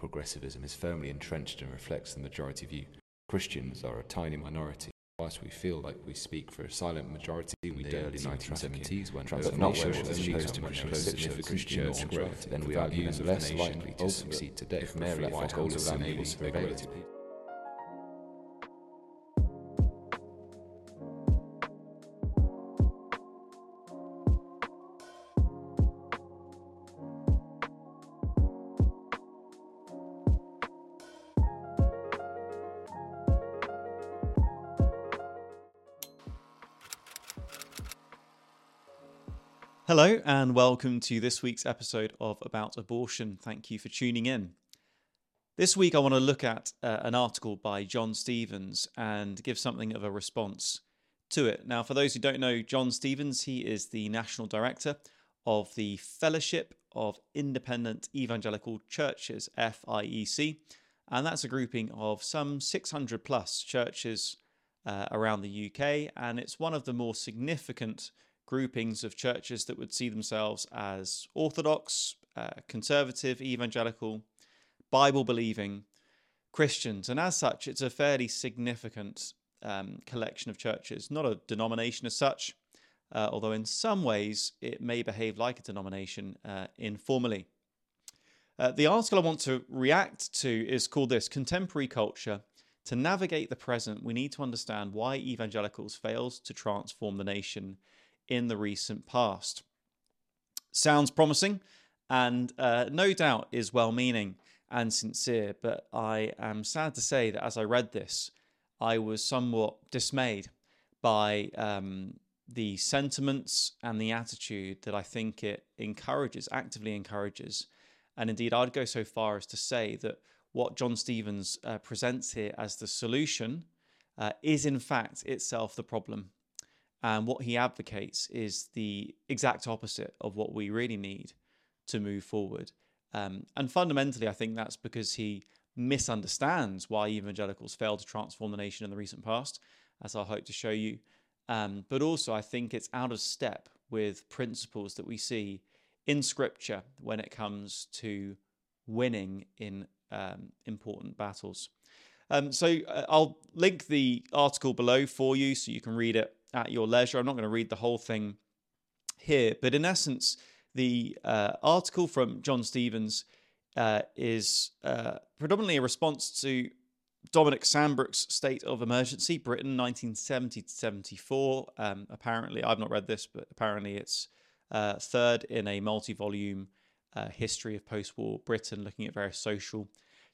progressivism is firmly entrenched and reflects the majority view. Christians are a tiny minority. Whilst we feel like we speak for a silent majority in the early 1970s when transformation was imposed in Christian significant church growth, then we are even less likely to succeed today if Mary goal is unable to prevail. Hello, and welcome to this week's episode of About Abortion. Thank you for tuning in. This week, I want to look at uh, an article by John Stevens and give something of a response to it. Now, for those who don't know John Stevens, he is the National Director of the Fellowship of Independent Evangelical Churches, FIEC, and that's a grouping of some 600 plus churches uh, around the UK, and it's one of the more significant groupings of churches that would see themselves as orthodox, uh, conservative, evangelical, Bible believing Christians. And as such, it's a fairly significant um, collection of churches, not a denomination as such, uh, although in some ways it may behave like a denomination uh, informally. Uh, the article I want to react to is called this Contemporary Culture. To navigate the present, we need to understand why evangelicals failed to transform the nation in the recent past. Sounds promising and uh, no doubt is well meaning and sincere, but I am sad to say that as I read this, I was somewhat dismayed by um, the sentiments and the attitude that I think it encourages, actively encourages. And indeed, I'd go so far as to say that what John Stevens uh, presents here as the solution uh, is, in fact, itself the problem. And what he advocates is the exact opposite of what we really need to move forward. Um, and fundamentally, I think that's because he misunderstands why evangelicals failed to transform the nation in the recent past, as I hope to show you. Um, but also, I think it's out of step with principles that we see in Scripture when it comes to winning in um, important battles. Um, so uh, I'll link the article below for you so you can read it at your leisure. I'm not going to read the whole thing here, but in essence, the uh, article from John Stevens uh, is uh, predominantly a response to Dominic Sandbrook's State of Emergency, Britain, 1970 to 74. Um, apparently, I've not read this, but apparently it's uh, third in a multi volume uh, history of post war Britain, looking at various social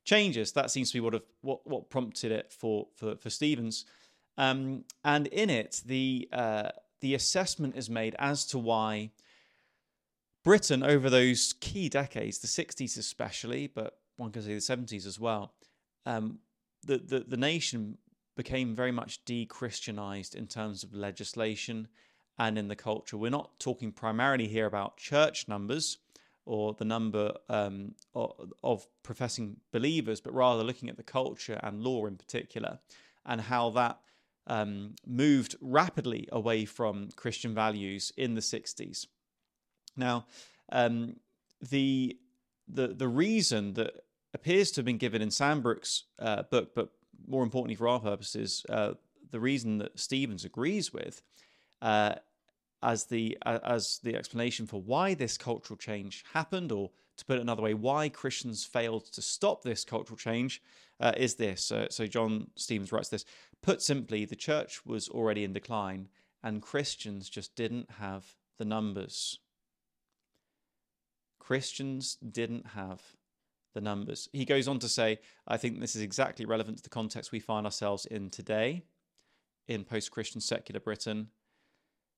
changes. That seems to be what, have, what, what prompted it for, for, for Stevens. Um, and in it, the uh, the assessment is made as to why Britain, over those key decades, the 60s especially, but one can say the 70s as well, um, the, the, the nation became very much de Christianized in terms of legislation and in the culture. We're not talking primarily here about church numbers or the number um, of, of professing believers, but rather looking at the culture and law in particular and how that um, moved rapidly away from Christian values in the 60s. Now, um, the, the, the reason that appears to have been given in Sandbrook's uh, book, but more importantly for our purposes, uh, the reason that Stevens agrees with uh, as the as the explanation for why this cultural change happened, or to put it another way, why Christians failed to stop this cultural change, uh, is this. So John Stevens writes this. Put simply, the church was already in decline, and Christians just didn't have the numbers. Christians didn't have the numbers. He goes on to say, I think this is exactly relevant to the context we find ourselves in today in post Christian secular Britain.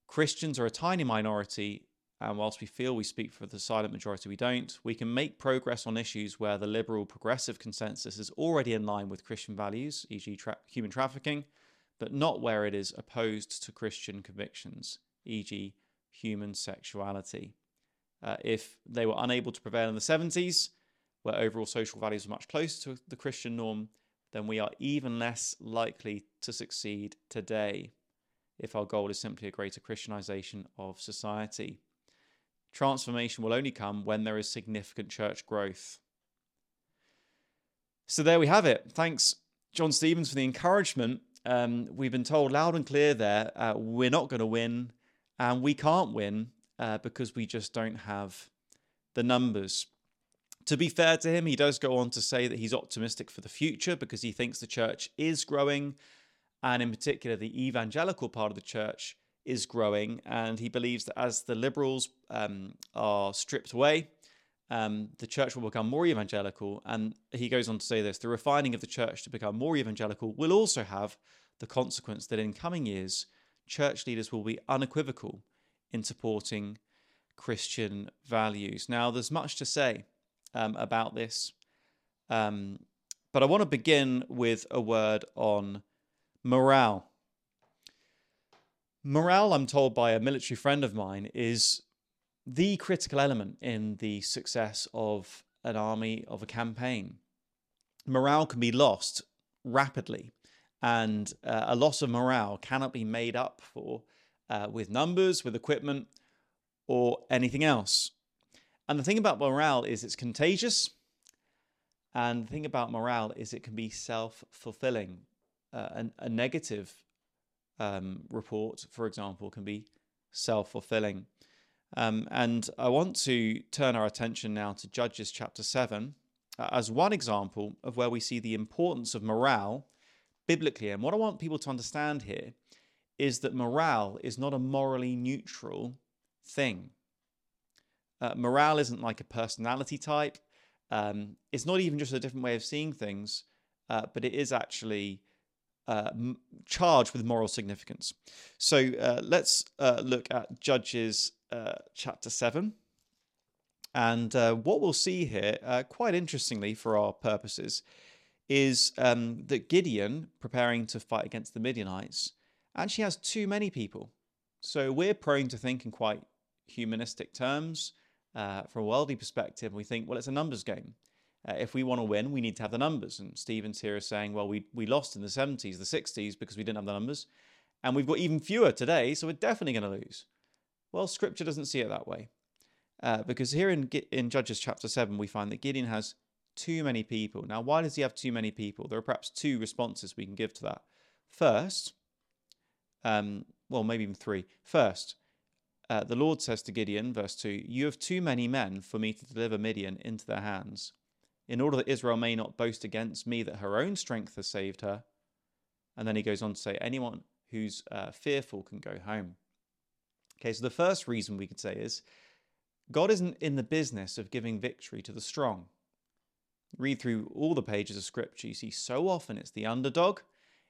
Christians are a tiny minority and whilst we feel we speak for the silent majority, we don't. We can make progress on issues where the liberal progressive consensus is already in line with Christian values, e.g., tra- human trafficking, but not where it is opposed to Christian convictions, e.g., human sexuality. Uh, if they were unable to prevail in the 70s, where overall social values are much closer to the Christian norm, then we are even less likely to succeed today if our goal is simply a greater Christianization of society. Transformation will only come when there is significant church growth. So there we have it. Thanks, John Stevens, for the encouragement. Um, we've been told loud and clear there uh, we're not going to win, and we can't win uh, because we just don't have the numbers. To be fair to him, he does go on to say that he's optimistic for the future because he thinks the church is growing, and in particular, the evangelical part of the church is growing. And he believes that as the liberals um, are stripped away, um, the church will become more evangelical. And he goes on to say this the refining of the church to become more evangelical will also have the consequence that in coming years, church leaders will be unequivocal in supporting Christian values. Now, there's much to say um, about this. Um, but I want to begin with a word on morale. Morale, I'm told by a military friend of mine, is the critical element in the success of an army, of a campaign. Morale can be lost rapidly, and uh, a loss of morale cannot be made up for uh, with numbers, with equipment, or anything else. And the thing about morale is it's contagious. And the thing about morale is it can be self fulfilling. Uh, a negative um, report, for example, can be self fulfilling. Um, and I want to turn our attention now to Judges chapter 7 uh, as one example of where we see the importance of morale biblically. And what I want people to understand here is that morale is not a morally neutral thing. Uh, morale isn't like a personality type. Um, it's not even just a different way of seeing things, uh, but it is actually uh, charged with moral significance. So uh, let's uh, look at Judges uh, chapter 7. And what we'll see here, quite interestingly for our purposes, is um, that Gideon, preparing to fight against the Midianites, actually has too many people. So we're prone to think in quite humanistic terms uh, from a worldly perspective, we think, well, it's a numbers game. Uh, if we want to win, we need to have the numbers. And Stevens here is saying, well, we, we lost in the 70s, the 60s, because we didn't have the numbers. And we've got even fewer today, so we're definitely going to lose. Well, Scripture doesn't see it that way. Uh, because here in, in Judges chapter 7, we find that Gideon has too many people. Now, why does he have too many people? There are perhaps two responses we can give to that. First, um, well, maybe even three. First, uh, the Lord says to Gideon, verse 2 You have too many men for me to deliver Midian into their hands, in order that Israel may not boast against me that her own strength has saved her. And then he goes on to say, Anyone who's uh, fearful can go home. Okay, so the first reason we could say is God isn't in the business of giving victory to the strong. Read through all the pages of scripture, you see so often it's the underdog,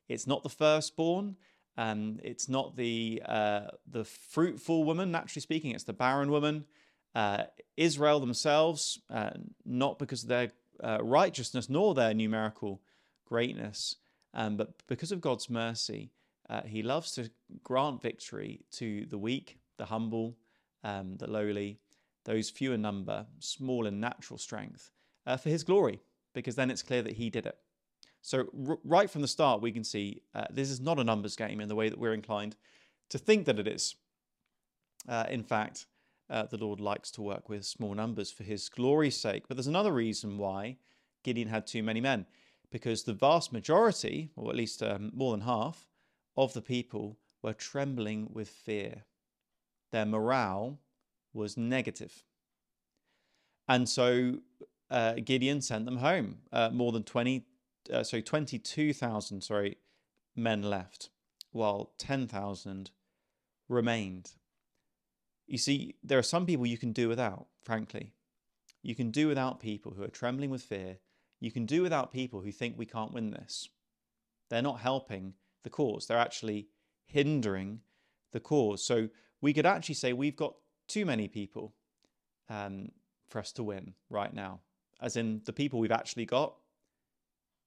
it's not the firstborn, um, it's not the uh, the fruitful woman, naturally speaking. It's the barren woman. Uh, Israel themselves, uh, not because of their uh, righteousness nor their numerical greatness, um, but because of God's mercy, uh, He loves to grant victory to the weak, the humble, um, the lowly, those few in number, small in natural strength, uh, for His glory. Because then it's clear that He did it. So, r- right from the start, we can see uh, this is not a numbers game in the way that we're inclined to think that it is. Uh, in fact, uh, the Lord likes to work with small numbers for his glory's sake. But there's another reason why Gideon had too many men, because the vast majority, or at least um, more than half, of the people were trembling with fear. Their morale was negative. And so uh, Gideon sent them home. Uh, more than 20 uh, sorry, 22,000, sorry, men left, while 10,000 remained. You see, there are some people you can do without, frankly. You can do without people who are trembling with fear. You can do without people who think we can't win this. They're not helping the cause, they're actually hindering the cause. So we could actually say we've got too many people um, for us to win right now. As in, the people we've actually got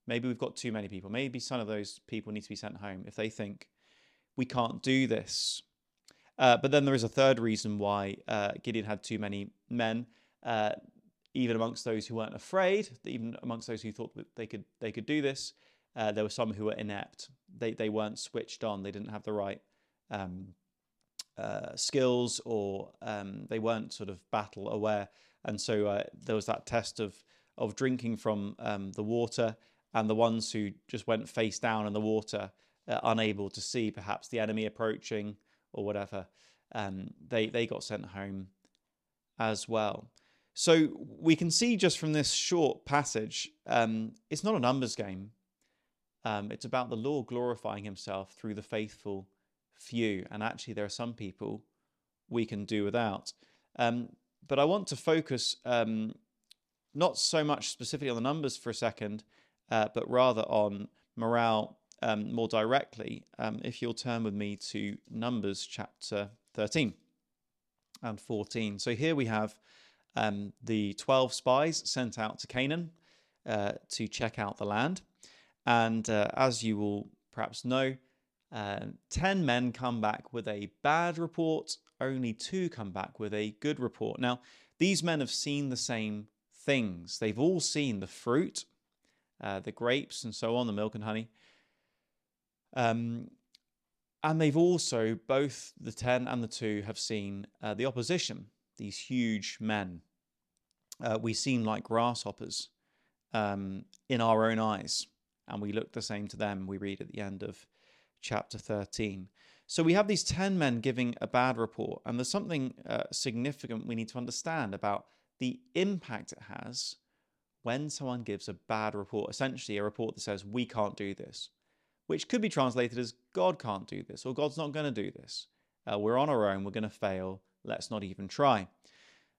Maybe we've got too many people. Maybe some of those people need to be sent home if they think we can't do this. Uh, but then there is a third reason why uh, Gideon had too many men, uh, even amongst those who weren't afraid, even amongst those who thought they could they could do this. Uh, there were some who were inept. They they weren't switched on. They didn't have the right um, uh, skills, or um, they weren't sort of battle aware. And so there was that test of of drinking from um, the water, and the ones who just went face down in the water, unable to see perhaps the enemy approaching or whatever, um, they they got sent home as well. So we can see just from this short passage, um, it's not a numbers game. Um, it's about the Lord glorifying Himself through the faithful few, and actually there are some people we can do without. Um, but I want to focus um, not so much specifically on the numbers for a second, uh, but rather on morale um, more directly. Um, if you'll turn with me to Numbers chapter 13 and 14. So here we have um, the 12 spies sent out to Canaan uh, to check out the land. And uh, as you will perhaps know, uh, 10 men come back with a bad report, only two come back with a good report. Now, these men have seen the same things. They've all seen the fruit, uh, the grapes, and so on, the milk and honey. Um, and they've also, both the 10 and the 2, have seen uh, the opposition, these huge men. Uh, we seem like grasshoppers um, in our own eyes, and we look the same to them, we read at the end of chapter 13. So we have these 10 men giving a bad report, and there's something uh, significant we need to understand about the impact it has when someone gives a bad report, essentially a report that says, We can't do this which could be translated as God can't do this or God's not going to do this. Uh, we're on our own, we're going to fail, let's not even try.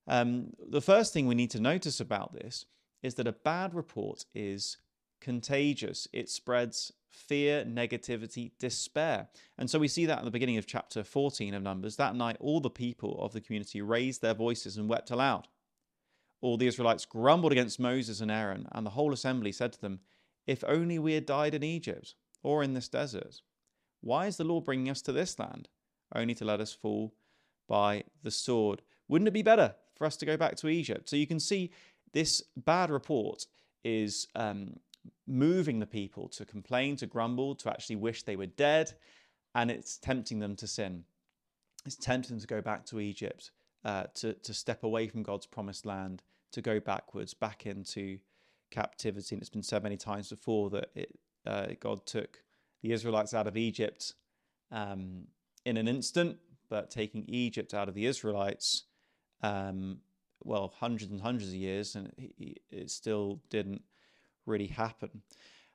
Um, the first thing we need to notice about this is that a bad report is contagious. It spreads fear, negativity, despair. And so we see that at the beginning of chapter 14 of Numbers. That night, all the people of the community raised their voices and wept aloud. All the Israelites grumbled against Moses and Aaron, and the whole assembly said to them, If only we had died in Egypt or in this desert? Why is the Lord bringing us to this land, only to let us fall by the sword? Wouldn't it be better for us to go back to Egypt? So you can see this bad report is um, moving the people to complain, to grumble, to actually wish they were dead, and it's tempting them to sin. It's tempting them to go back to Egypt, uh, to, to step away from God's promised land, to go backwards, back into captivity. And it's been said many times before that it, uh, God took the Israelites out of Egypt um, in an instant, but taking Egypt out of the Israelites, um, well, hundreds and hundreds of years, and it, still didn't really happen.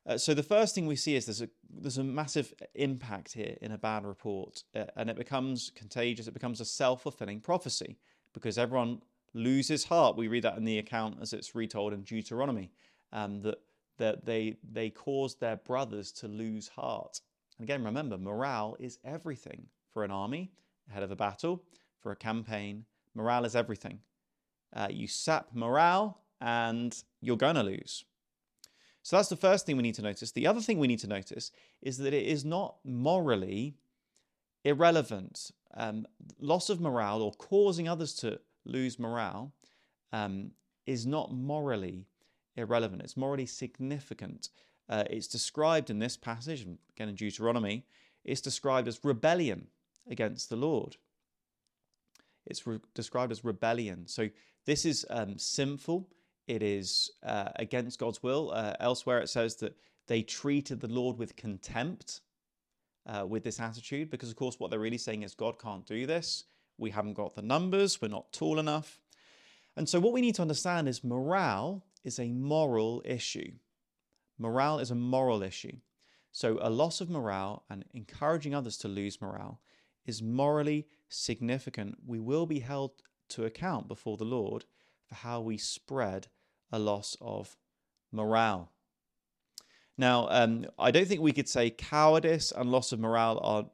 Uh, so the first thing we see is there's a there's a massive impact here in a bad report, uh, and it becomes contagious. It becomes a self fulfilling prophecy because everyone loses heart. We read that in the account as it's retold in Deuteronomy, um, that that they they caused their brothers to lose heart. And again, remember, morale is everything for an army ahead of a battle, for a campaign. Morale is everything. Uh, you sap morale, and you're going to lose. So that's the first thing we need to notice. The other thing we need to notice is that it is not morally irrelevant. Um, loss of morale or causing others to lose morale um, is not morally irrelevant, it's morally significant. Uh, it's described in this passage, again in Deuteronomy, it's described as rebellion against the Lord. It's re- described as rebellion. So this is um, sinful. It is uh, against God's will. Uh, elsewhere, it says that they treated the Lord with contempt uh, with this attitude, because of course, what they're really saying is God can't do this. We haven't got the numbers. We're not tall enough. And so, what we need to understand is morale is a moral issue. Morale is a moral issue. So, a loss of morale and encouraging others to lose morale is morally significant. We will be held to account before the Lord for how we spread a loss of morale. Now, um, I don't think we could say cowardice and loss of morale are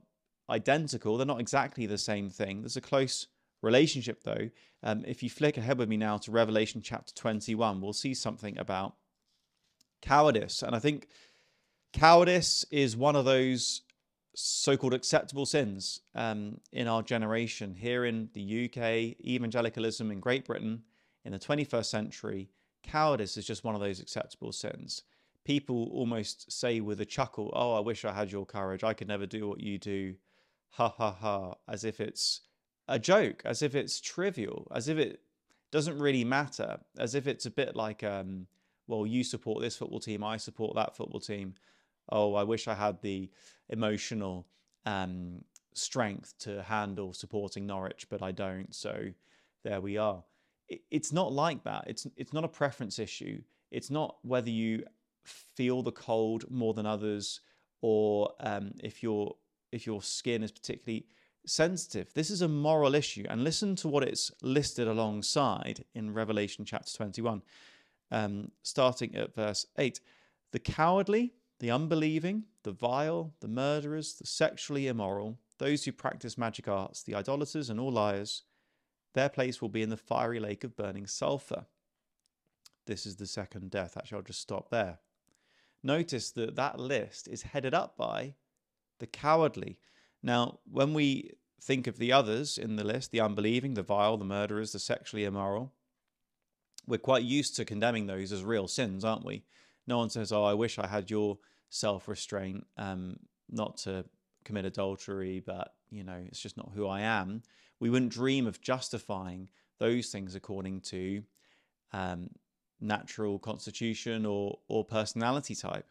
identical. They're not exactly the same thing. There's a close relationship, though, um, if you flick ahead with me now to Revelation chapter 21, we'll see something about cowardice. And I think cowardice is one of those so called acceptable sins um, in our generation. Here in the UK, evangelicalism in Great Britain in the 21st century, cowardice is just one of those acceptable sins. People almost say with a chuckle, Oh, I wish I had your courage. I could never do what you do. Ha ha ha. As if it's a joke, as if it's trivial, as if it doesn't really matter, as if it's a bit like um, well, you support this football team, I support that football team. Oh, I wish I had the emotional um, strength to handle supporting Norwich, but I don't. So there we are. It's not like that. It's it's not a preference issue. It's not whether you feel the cold more than others, or um, if your if your skin is particularly sensitive. This is a moral issue, and listen to what it's listed alongside in Revelation chapter twenty one, um, starting at verse eight. The cowardly, the unbelieving, the vile, the murderers, the sexually immoral, those who practice magic arts, the idolaters, and all liars, their place will be in the fiery lake of burning sulfur. This is the second death. Actually, I'll just stop there. Notice that that list is headed up by the cowardly. Now, when we think of the others in the list, the unbelieving, the vile, the murderers, the sexually immoral, we're quite used to condemning those as real sins, aren't we? No one says, "Oh, I wish I had your self-restraint, um, not to commit adultery, but you know, it's just not who I am." We wouldn't dream of justifying those things according to um, natural constitution or or personality type.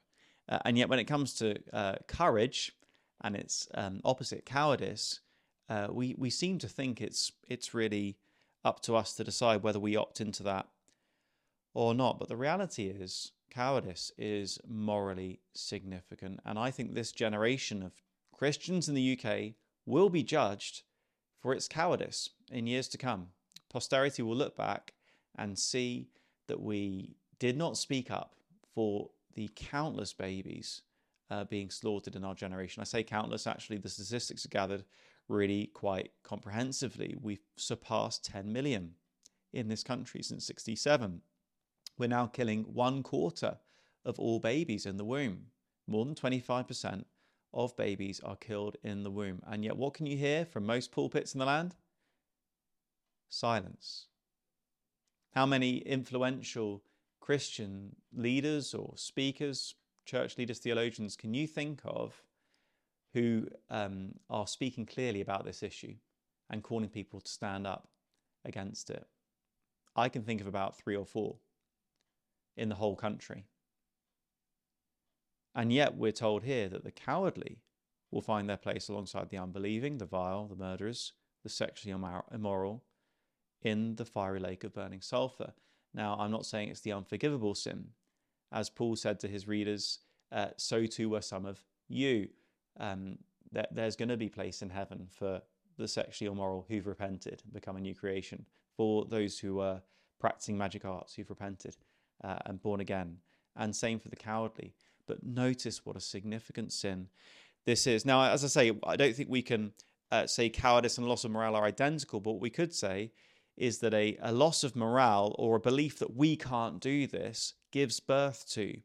Uh, and yet, when it comes to uh, courage and its um, opposite, cowardice, uh, we we seem to think it's it's really up to us to decide whether we opt into that or not. But the reality is, cowardice is morally significant, and I think this generation of Christians in the UK will be judged for its cowardice in years to come. Posterity will look back and see that we did not speak up for the countless babies uh, being slaughtered in our generation. I say countless, actually, the statistics are gathered really quite comprehensively. We've surpassed 10 million in this country since 67. We're now killing one quarter of all babies in the womb. More than 25% of babies are killed in the womb. And yet, what can you hear from most pulpits in the land? Silence. How many influential Christian leaders or speakers, church leaders, theologians can you think of who um, are speaking clearly about this issue and calling people to stand up against it? I can think of about three or four in the whole country. And yet we're told here that the cowardly will find their place alongside the unbelieving, the vile, the murderers, the sexually immoral, in the fiery lake of burning sulfur. Now, I'm not saying it's the unforgivable sin. As Paul said to his readers, uh, so too were some of you. Um, there's going to be place in heaven for the sexually immoral who've repented and become a new creation, for those who are practicing magic arts who've repented uh, and born again, and same for the cowardly. But notice what a significant sin this is. Now, as I say, I don't think we can uh, say cowardice and loss of morale are identical, but what we could say is that a, a loss of morale or a belief that we can't do this gives birth to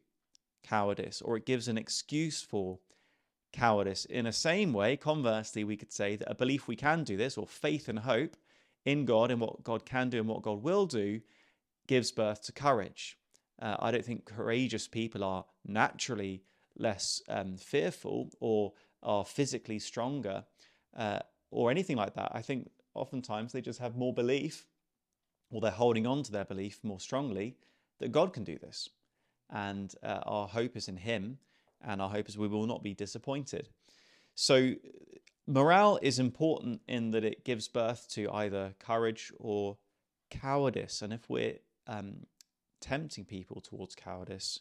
cowardice or it gives an excuse for cowardice. In the same way, conversely, we could say that a belief we can do this or faith and hope in God and what God can do and what God will do gives birth to courage. Uh, I don't think courageous people are naturally less um, fearful or are physically stronger uh, or anything like that. I think oftentimes they just have more belief or they're holding on to their belief more strongly that God can do this. And uh, our hope is in Him, and our hope is we will not be disappointed. So, morale is important in that it gives birth to either courage or cowardice. And if we're um, tempting people towards cowardice,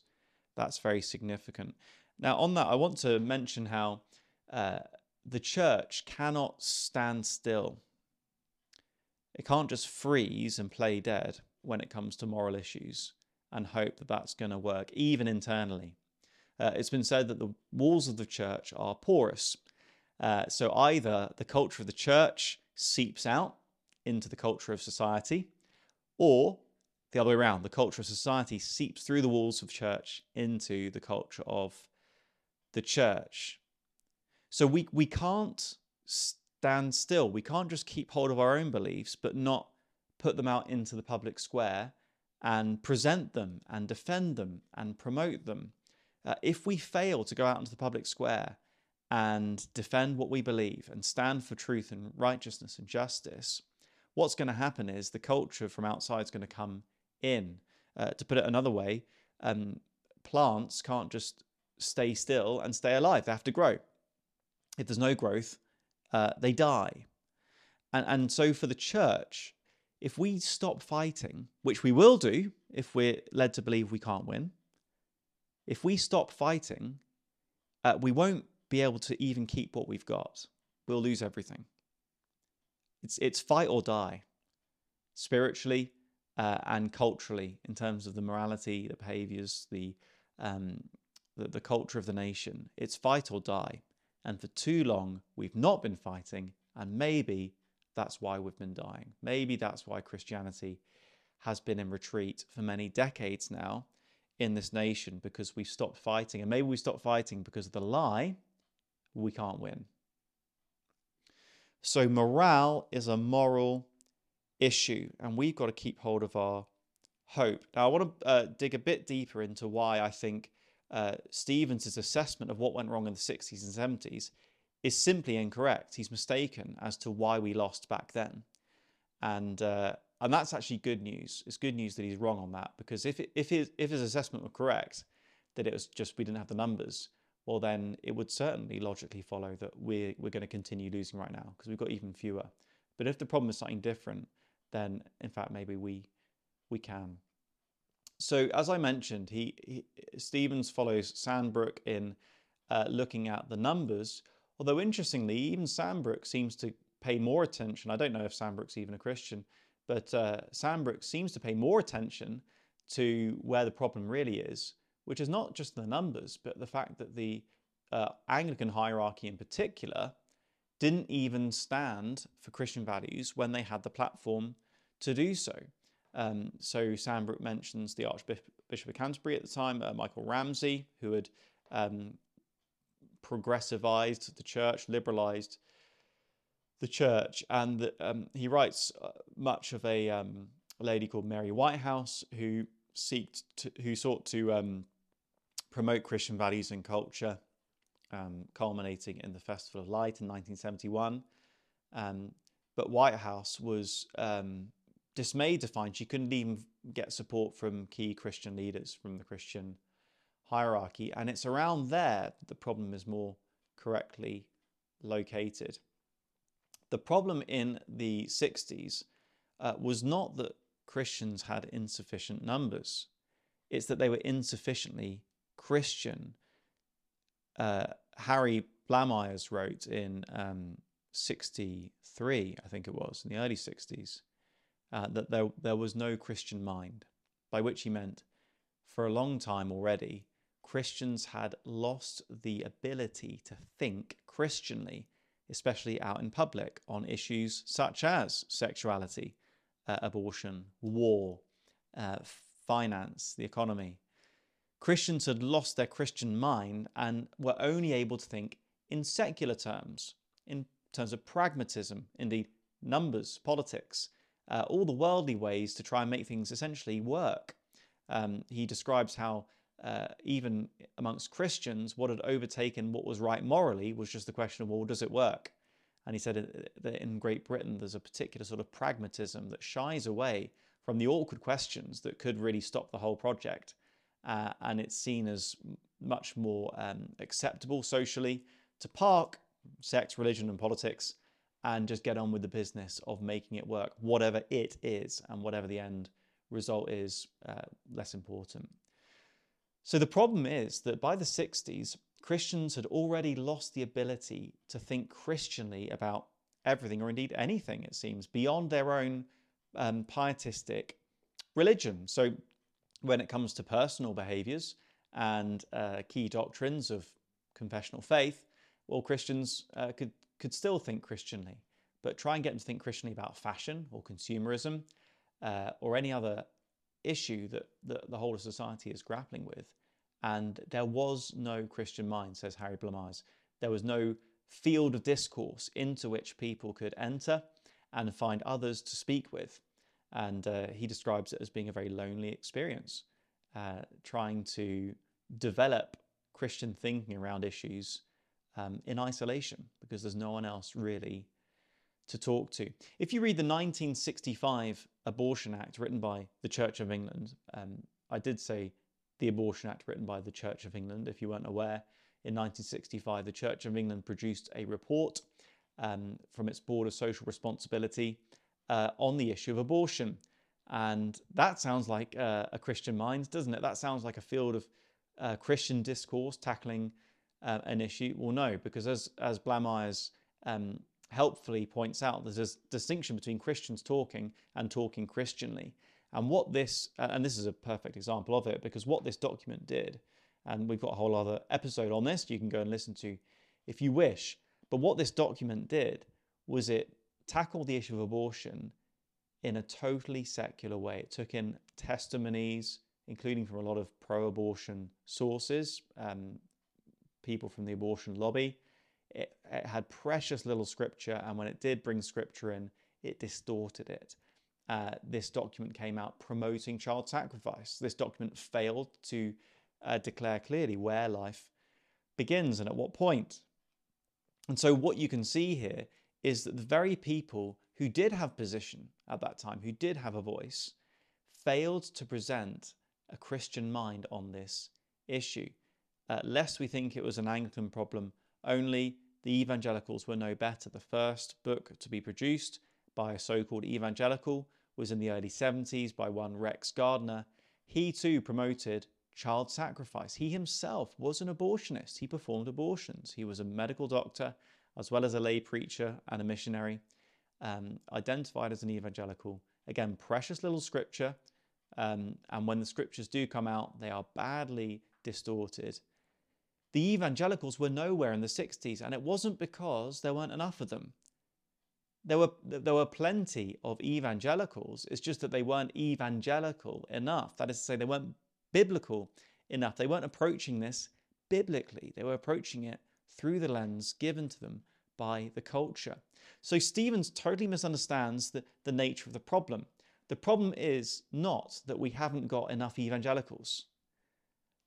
that's very significant. Now, on that, I want to mention how uh, the church cannot stand still it can't just freeze and play dead when it comes to moral issues and hope that that's going to work, even internally. Uh, it's been said that the walls of the church are porous. Uh, so either the culture of the church seeps out into the culture of society, or the other way around, the culture of society seeps through the walls of church into the culture of the church. So we, we can't stand still. We can't just keep hold of our own beliefs, but not put them out into the public square and present them and defend them and promote them. Uh, if we fail to go out into the public square and defend what we believe and stand for truth and righteousness and justice, what's going to happen is the culture from outside is going to come in. Uh, to put it another way, um, plants can't just stay still and stay alive. They have to grow. If there's no growth, uh, they die. And, and so for the church, if we stop fighting, which we will do if we're led to believe we can't win, if we stop fighting, uh, we won't be able to even keep what we've got. We'll lose everything. It's, it's fight or die, spiritually uh, and culturally, in terms of the morality, the behaviors, the, um, the, the culture of the nation. It's fight or die. And for too long, we've not been fighting, and maybe that's why we've been dying. Maybe that's why Christianity has been in retreat for many decades now in this nation because we've stopped fighting. And maybe we stopped fighting because of the lie we can't win. So, morale is a moral issue, and we've got to keep hold of our hope. Now, I want to uh, dig a bit deeper into why I think uh, Stevens' assessment of what went wrong in the 60s and 70s is simply incorrect. He's mistaken as to why we lost back then. And uh, and that's actually good news. It's good news that he's wrong on that because if it, if his if his assessment were correct, that it was just we didn't have the numbers, well then it would certainly logically follow that we're we're going to continue losing right now because we've got even fewer. But if the problem is something different, then in fact maybe we we can. So as I mentioned, he, he Stevens follows Sandbrook in uh, looking at the numbers. Although interestingly, even Sandbrook seems to pay more attention. I don't know if Sandbrook's even a Christian but uh, Sandbrook seems to pay more attention to where the problem really is, which is not just the numbers, but the fact that the uh, Anglican hierarchy in particular didn't even stand for Christian values when they had the platform to do so. Um, so Sandbrook mentions the Archbishop of Canterbury at the time, uh, Michael Ramsey, who had um, progressivized the church, liberalized the church, and um, he writes uh, much of a, um, a, lady called Mary Whitehouse who seeked to, who sought to um, promote Christian values and culture, um, culminating in the Festival of Light in 1971. Um, but Whitehouse was um, dismayed to find she couldn't even get support from key Christian leaders from the Christian hierarchy, and it's around there the problem is more correctly located. The problem in the 60s uh, was not that Christians had insufficient numbers, it's that they were insufficiently Christian. Uh, Harry Blamires wrote in um, 63, I think it was, in the early 60s, uh, that there, there was no Christian mind, by which he meant for a long time already, Christians had lost the ability to think Christianly especially out in public, on issues such as sexuality, uh, abortion, war, uh, finance, the economy. Christians had lost their Christian mind and were only able to think in secular terms, in terms of pragmatism, indeed, numbers, politics, uh, all the worldly ways to try and make things essentially work. Um, he describes how uh, even amongst Christians, what had overtaken what was right morally was just the question of, well, does it work? And he said that in Great Britain, there's a particular sort of pragmatism that shies away from the awkward questions that could really stop the whole project. Uh, and it's seen as much more um, acceptable socially to park sex, religion, and politics and just get on with the business of making it work, whatever it is, and whatever the end result is, uh, less important. So the problem is that by the 60s, Christians had already lost the ability to think Christianly about everything, or indeed anything, it seems, beyond their own um, pietistic religion. So when it comes to personal behaviors and uh, key doctrines of confessional faith, well, Christians uh, could, could still think Christianly, but try and get them to think Christianly about fashion or consumerism uh, or any other issue that, that the whole of society is grappling with. And there was no Christian mind, says Harry Blamires. There was no field of discourse into which people could enter and find others to speak with. And uh, he describes it as being a very lonely experience, uh, trying to develop Christian thinking around issues um, in isolation because there's no one else really to talk to. If you read the 1965 Abortion Act written by the Church of England, um, I did say the Abortion Act written by the Church of England. If you weren't aware, in 1965, the Church of England produced a report um, from its Board of Social Responsibility uh, on the issue of abortion. And that sounds like uh, a Christian mind, doesn't it? That sounds like a field of uh, Christian discourse tackling uh, an issue. Well, no, because as, as Blamires um, helpfully points out, there's a distinction between Christians talking and talking Christianly. And what this, and this is a perfect example of it, because what this document did, and we've got a whole other episode on this you can go and listen to if you wish. But what this document did was it tackled the issue of abortion in a totally secular way. It took in testimonies, including from a lot of pro abortion sources, um, people from the abortion lobby. It, it, had precious little scripture, and when it did bring scripture in, it distorted it. Uh, this document came out promoting child sacrifice. This document failed to uh, declare clearly where life begins and at what point. And so, what you can see here is that the very people who did have position at that time, who did have a voice, failed to present a Christian mind on this issue. Uh, lest we think it was an Anglican problem only, the evangelicals were no better. The first book to be produced by a so called evangelical was in the early 70s by one Rex Gardner. He too promoted child sacrifice. He himself was an abortionist. He performed abortions. He was a medical doctor as well as a lay preacher and a missionary, um, identified as an evangelical. Again, precious little scripture. Um, and when the scriptures do come out, they are badly distorted. The evangelicals were nowhere in the 60s, and it wasn't because there weren't enough of them. There were, there were plenty of evangelicals, it's just that they weren't evangelical enough. That is to say, they weren't biblical enough. They weren't approaching this biblically, they were approaching it through the lens given to them by the culture. So Stevens totally misunderstands the, the nature of the problem. The problem is not that we haven't got enough evangelicals.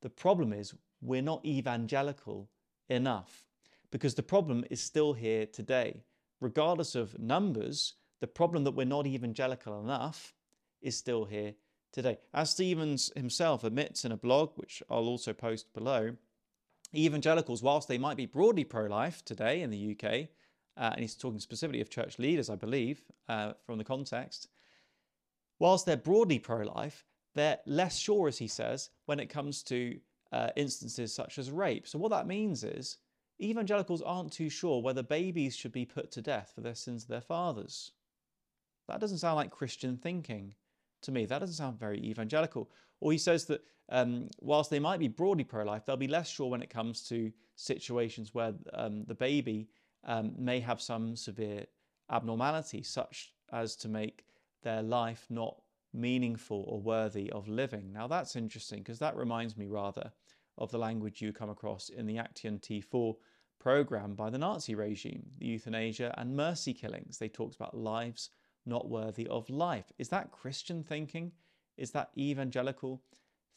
The problem is we're not evangelical enough because the problem is still here today. Regardless of numbers, the problem that we're not evangelical enough is still here today. As Stevens himself admits in a blog, which I'll also post below, evangelicals, whilst they might be broadly pro life today in the UK, uh, and he's talking specifically of church leaders, I believe, uh, from the context, whilst they're broadly pro life, they're less sure, as he says, when it comes to uh, instances such as rape. So, what that means is evangelicals aren't too sure whether babies should be put to death for their sins of their fathers. That doesn't sound like Christian thinking to me. That doesn't sound very evangelical. Or he says that um, whilst they might be broadly pro life, they'll be less sure when it comes to situations where um, the baby um, may have some severe abnormality, such as to make their life not meaningful or worthy of living. Now, that's interesting because that reminds me rather of the language you come across in the Action T4 program by the Nazi regime, the euthanasia and mercy killings. They talked about lives not worthy of life. Is that Christian thinking? Is that evangelical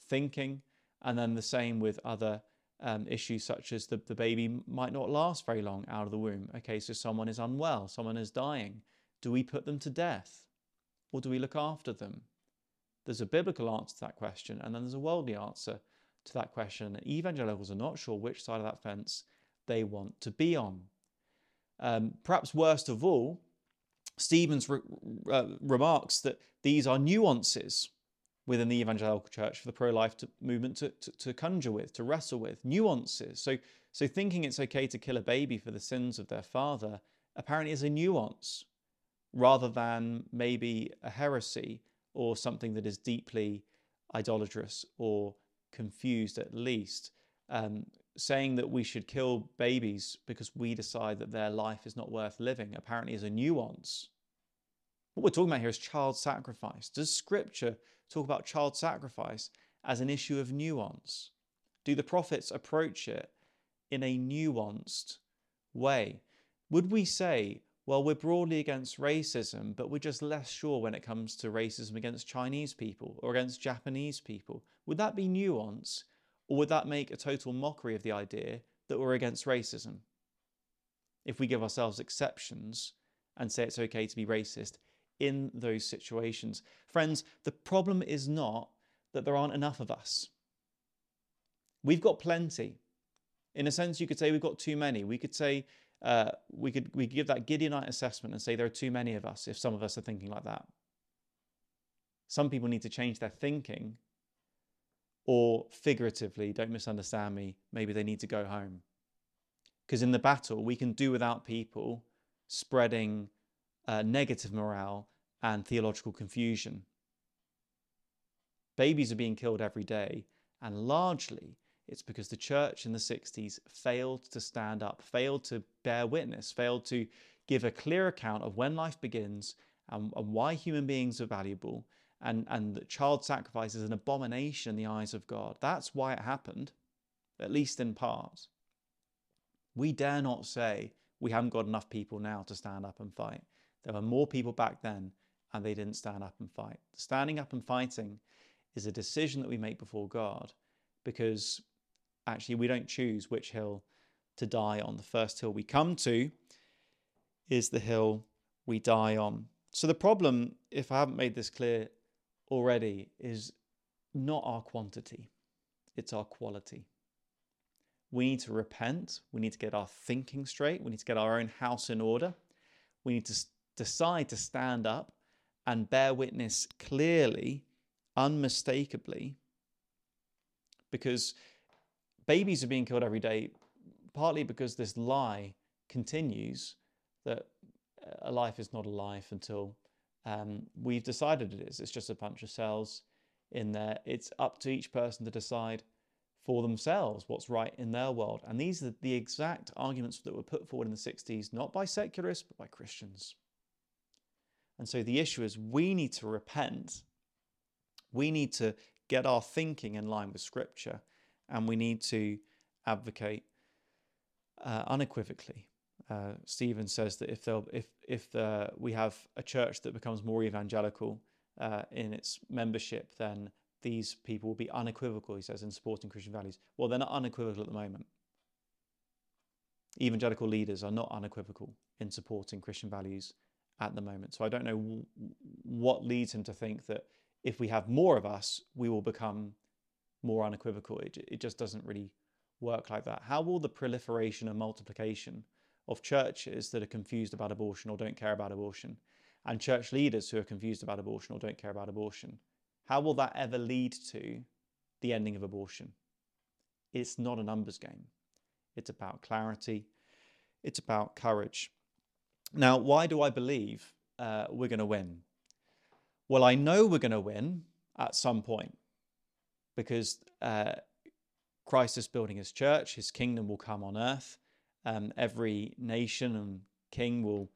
thinking? And then the same with other um, issues such as the, the baby might not last very long out of the womb. Okay, so someone is unwell, someone is dying. Do we put them to death or do we look after them? There's a biblical answer to that question, and then there's a worldly answer to that question. And evangelicals are not sure which side of that fence they want to be on. Um, perhaps worst of all, Stevens re- uh, remarks that these are nuances within the evangelical church for the pro-life to, movement to, to, to, conjure with, to wrestle with, nuances. So, so thinking it's okay to kill a baby for the sins of their father apparently is a nuance rather than maybe a heresy or something that is deeply idolatrous or confused at least. Um, saying that we should kill babies because we decide that their life is not worth living apparently is a nuance. What we're talking about here is child sacrifice. Does scripture talk about child sacrifice as an issue of nuance? Do the prophets approach it in a nuanced way? Would we say, well, we're broadly against racism, but we're just less sure when it comes to racism against Chinese people or against Japanese people? Would that be nuance? Or would that make a total mockery of the idea that we're against racism? If we give ourselves exceptions and say it's okay to be racist in those situations. Friends, the problem is not that there aren't enough of us. We've got plenty. In a sense, you could say we've got too many. We could say uh, we could we could give that Gideonite assessment and say there are too many of us if some of us are thinking like that. Some people need to change their thinking, or figuratively, don't misunderstand me, maybe they need to go home. Because in the battle, we can do without people spreading uh, negative morale and theological confusion. Babies are being killed every day, and largely it's because the church in the 60s failed to stand up, failed to bear witness, failed to give a clear account of when life begins and, and why human beings are valuable, and, and that child sacrifice is an abomination in the eyes of God. That's why it happened, at least in part. We dare not say we haven't got enough people now to stand up and fight. There were more people back then, and they didn't stand up and fight. Standing up and fighting is a decision that we make before God because actually we don't choose which hill to die on. The first hill we come to is the hill we die on. So the problem, if I haven't made this clear already, is not our quantity, it's our quality. We need to repent. We need to get our thinking straight. We need to get our own house in order. We need to decide to stand up and bear witness clearly, unmistakably, because babies are being killed every day, partly because this lie continues that a life is not a life until um, we've decided it is. It's just a bunch of cells in there. It's up to each person to decide for themselves what's right in their world. And these are the exact arguments that were put forward in the 60s, not by secularists, but by Christians. And so the issue is we need to repent. We need to get our thinking in line with Scripture and we need to advocate uh, unequivocally. Uh, Stevens says that if if if uh, we have a church that becomes more evangelical uh, in its membership, then these people will be unequivocal. He says in supporting Christian values. Well, they're not unequivocal at the moment. Evangelical leaders are not unequivocal in supporting Christian values at the moment. So I don't know w- what leads him to think that if we have more of us, we will become more unequivocal. It, it just doesn't really work like that. How will the proliferation and multiplication of churches that are confused about abortion or don't care about abortion, and church leaders who are confused about abortion or don't care about abortion, how will that ever lead to the ending of abortion? It's not a numbers game. It's about clarity. It's about courage. Now, why do I believe uh, we're going to win? Well, I know we're going to win at some point because uh, Christ is building his church, his kingdom will come on earth. Um, every nation and king will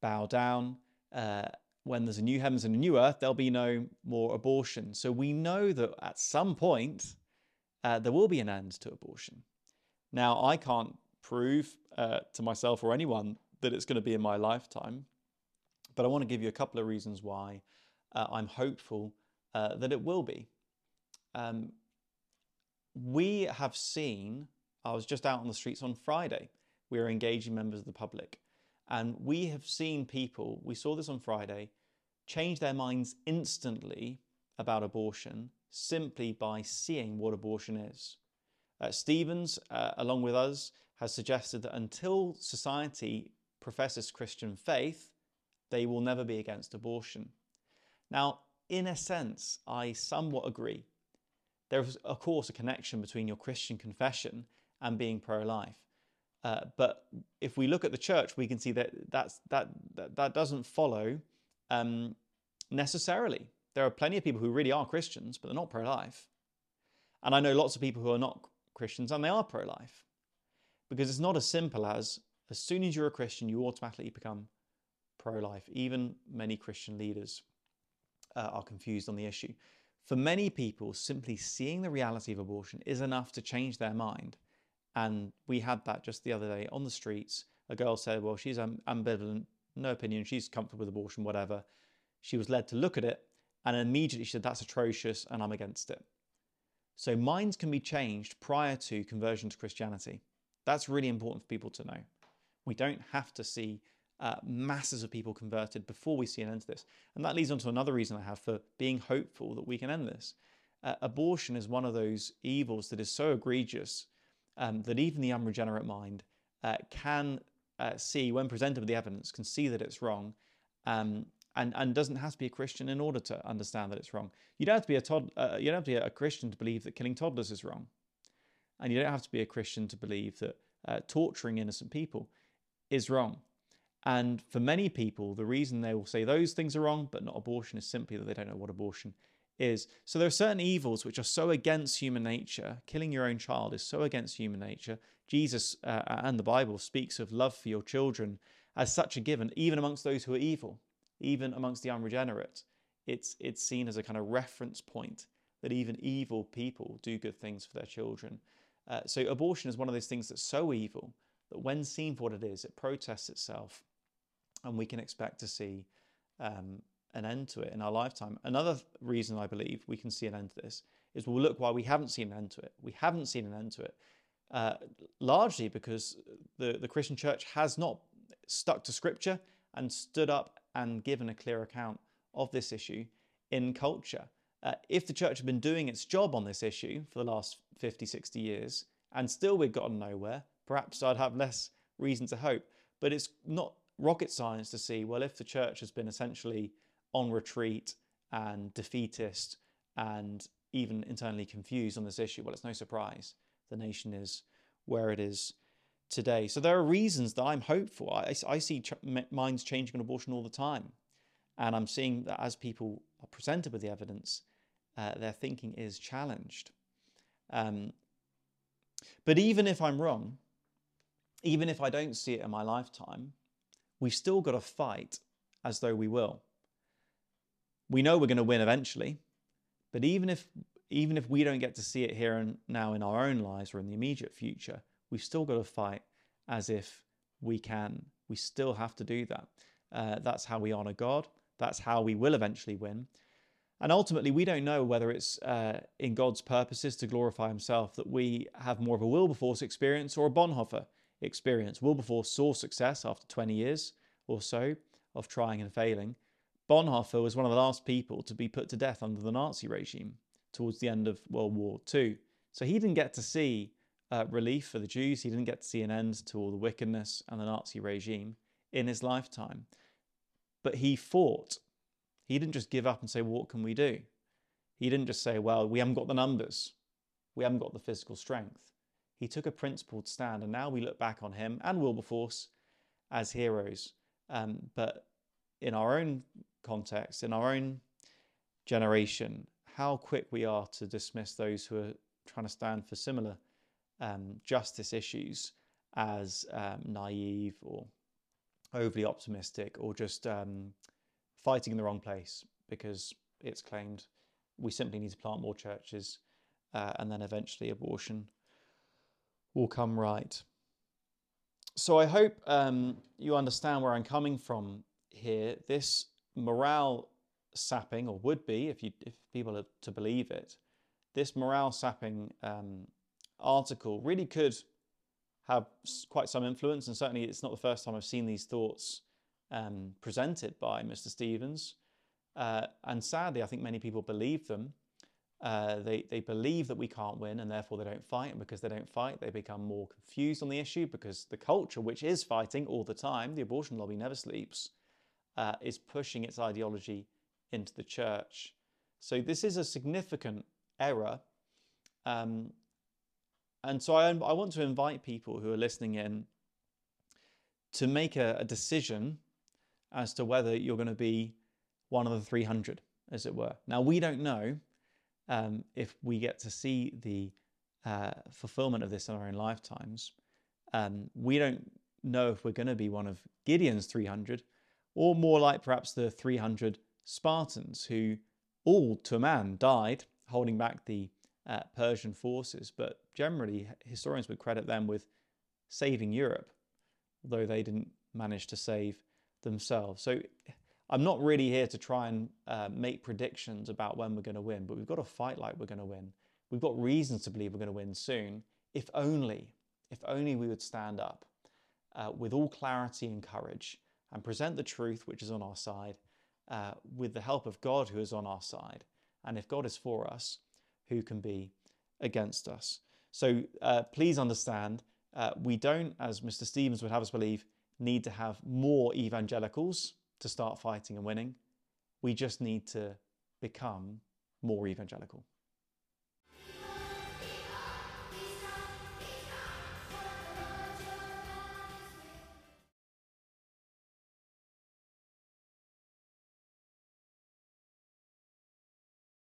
bow down. Uh, when there's a new heavens and a new earth, there'll be no more abortion. So we know that at some point uh, there will be an end to abortion. Now, I can't prove uh, to myself or anyone that it's going to be in my lifetime, but I want to give you a couple of reasons why uh, I'm hopeful uh, that it will be. Um, we have seen, I was just out on the streets on Friday, we were engaging members of the public, and we have seen people, we saw this on Friday, change their minds instantly about abortion simply by seeing what abortion is. Uh, Stevens, uh, along with us, has suggested that until society professes Christian faith, they will never be against abortion. Now, in a sense, I somewhat agree. There is, of course, a connection between your Christian confession and being pro life. Uh, but if we look at the church, we can see that that's, that, that, that doesn't follow um, necessarily. There are plenty of people who really are Christians, but they're not pro life. And I know lots of people who are not Christians and they are pro life. Because it's not as simple as as soon as you're a Christian, you automatically become pro life. Even many Christian leaders uh, are confused on the issue. For many people, simply seeing the reality of abortion is enough to change their mind. And we had that just the other day on the streets. A girl said, Well, she's ambivalent, no opinion, she's comfortable with abortion, whatever. She was led to look at it, and immediately she said, That's atrocious, and I'm against it. So minds can be changed prior to conversion to Christianity. That's really important for people to know. We don't have to see uh, masses of people converted before we see an end to this. And that leads on to another reason I have for being hopeful that we can end this. uh, abortion is one of those evils that is so egregious um, that even the unregenerate mind uh, can uh, see, when presented with the evidence, can see that it's wrong, um, and and doesn't have to be a Christian in order to understand that it's wrong. You don't have to be a tod- uh, you don't have to be a Christian to believe that killing toddlers is wrong, and you don't have to be a Christian to believe that uh, torturing innocent people is wrong. And for many people, the reason they will say those things are wrong but not abortion is simply that they don't know what abortion is. So there are certain evils which are so against human nature. Killing your own child is so against human nature. Jesus uh, and the Bible speaks of love for your children as such a given, even amongst those who are evil, even amongst the unregenerate. It's, it's seen as a kind of reference point that even evil people do good things for their children. Uh, so abortion is one of those things that's so evil that when seen for what it is, it protests itself, and we can expect to see um, an end to it in our lifetime. Another reason I believe we can see an end to this is we'll look why we haven't seen an end to it. We haven't seen an end to it, uh, largely because the, the Christian church has not stuck to scripture and stood up and given a clear account of this issue in culture. Uh, if the church had been doing its job on this issue for the last 50, 60 years, and still we'd gotten nowhere, perhaps I'd have less reason to hope. But it's not rocket science to see, well, if the church has been essentially on retreat and defeatist and even internally confused on this issue, well, it's no surprise the nation is where it is today. So there are reasons that I'm hopeful. I, I see ch- minds changing on abortion all the time. And I'm seeing that as people are presented with the evidence, uh, their thinking is challenged. Um, but even if I'm wrong, even if I don't see it in my lifetime, we've still got to fight as though we will. We know we're going to win eventually, but even if even if we don't get to see it here and now in our own lives or in the immediate future, we've still got to fight as if we can. We still have to do that. Uh, that's how we honor God. That's how we will eventually win. And ultimately, we don't know whether it's uh, in God's purposes to glorify Himself that we have more of a Wilberforce experience or a Bonhoeffer experience. Wilberforce saw success after 20 years or so of trying and failing. Bonhoeffer was one of the last people to be put to death under the Nazi regime towards the end of World War II. So he didn't get to see uh, relief for the Jews, he didn't get to see an end to all the wickedness and the Nazi regime in his lifetime. But he fought he didn't just give up and say, well, What can we do? He didn't just say, Well, we haven't got the numbers, we haven't got the physical strength. He took a principled stand, and now we look back on him and Wilberforce as heroes. Um, but in our own context, in our own generation, how quick we are to dismiss those who are trying to stand for similar um, justice issues as um, naive or overly optimistic or just um, fighting in the wrong place because it's claimed we simply need to plant more churches uh, and then eventually abortion will come right. So I hope um, you understand where I'm coming from here. This morale sapping, or would be if you if people are to believe it, this morale sapping um, article really could have quite some influence, and certainly it's not the first time I've seen these thoughts um, presented by Mr. Stevens. Uh, and sadly, I think many people believe them. Uh, they, they believe that we can't win and therefore they don't fight. And because they don't fight, they become more confused on the issue because the culture, which is fighting all the time, the abortion lobby never sleeps, uh, is pushing its ideology into the church. So this is a significant error. Um, and so I, I want to invite people who are listening in to make a, a decision as to whether you're going to be one of the 300, as it were. Now, we don't know um, if we get to see the uh, fulfillment of this in our own lifetimes. Um, we don't know if we're going to be one of Gideon's 300 or more like perhaps the 300 Spartans who all to a man died holding back the uh, Persian forces. But generally, historians would credit them with saving Europe, although they didn't manage to save themselves. So I'm not really here to try and uh, make predictions about when we're going to win, but we've got to fight like we're going to win. We've got reasons to believe we're going to win soon, if only, if only we would stand up uh, with all clarity and courage and present the truth which is on our side uh, with the help of God who is on our side. And if God is for us, who can be against us. So uh, please understand, uh, we don't, as Mr. Stevens would have us believe, need to have more evangelicals to start fighting and winning. We just need to become more evangelical.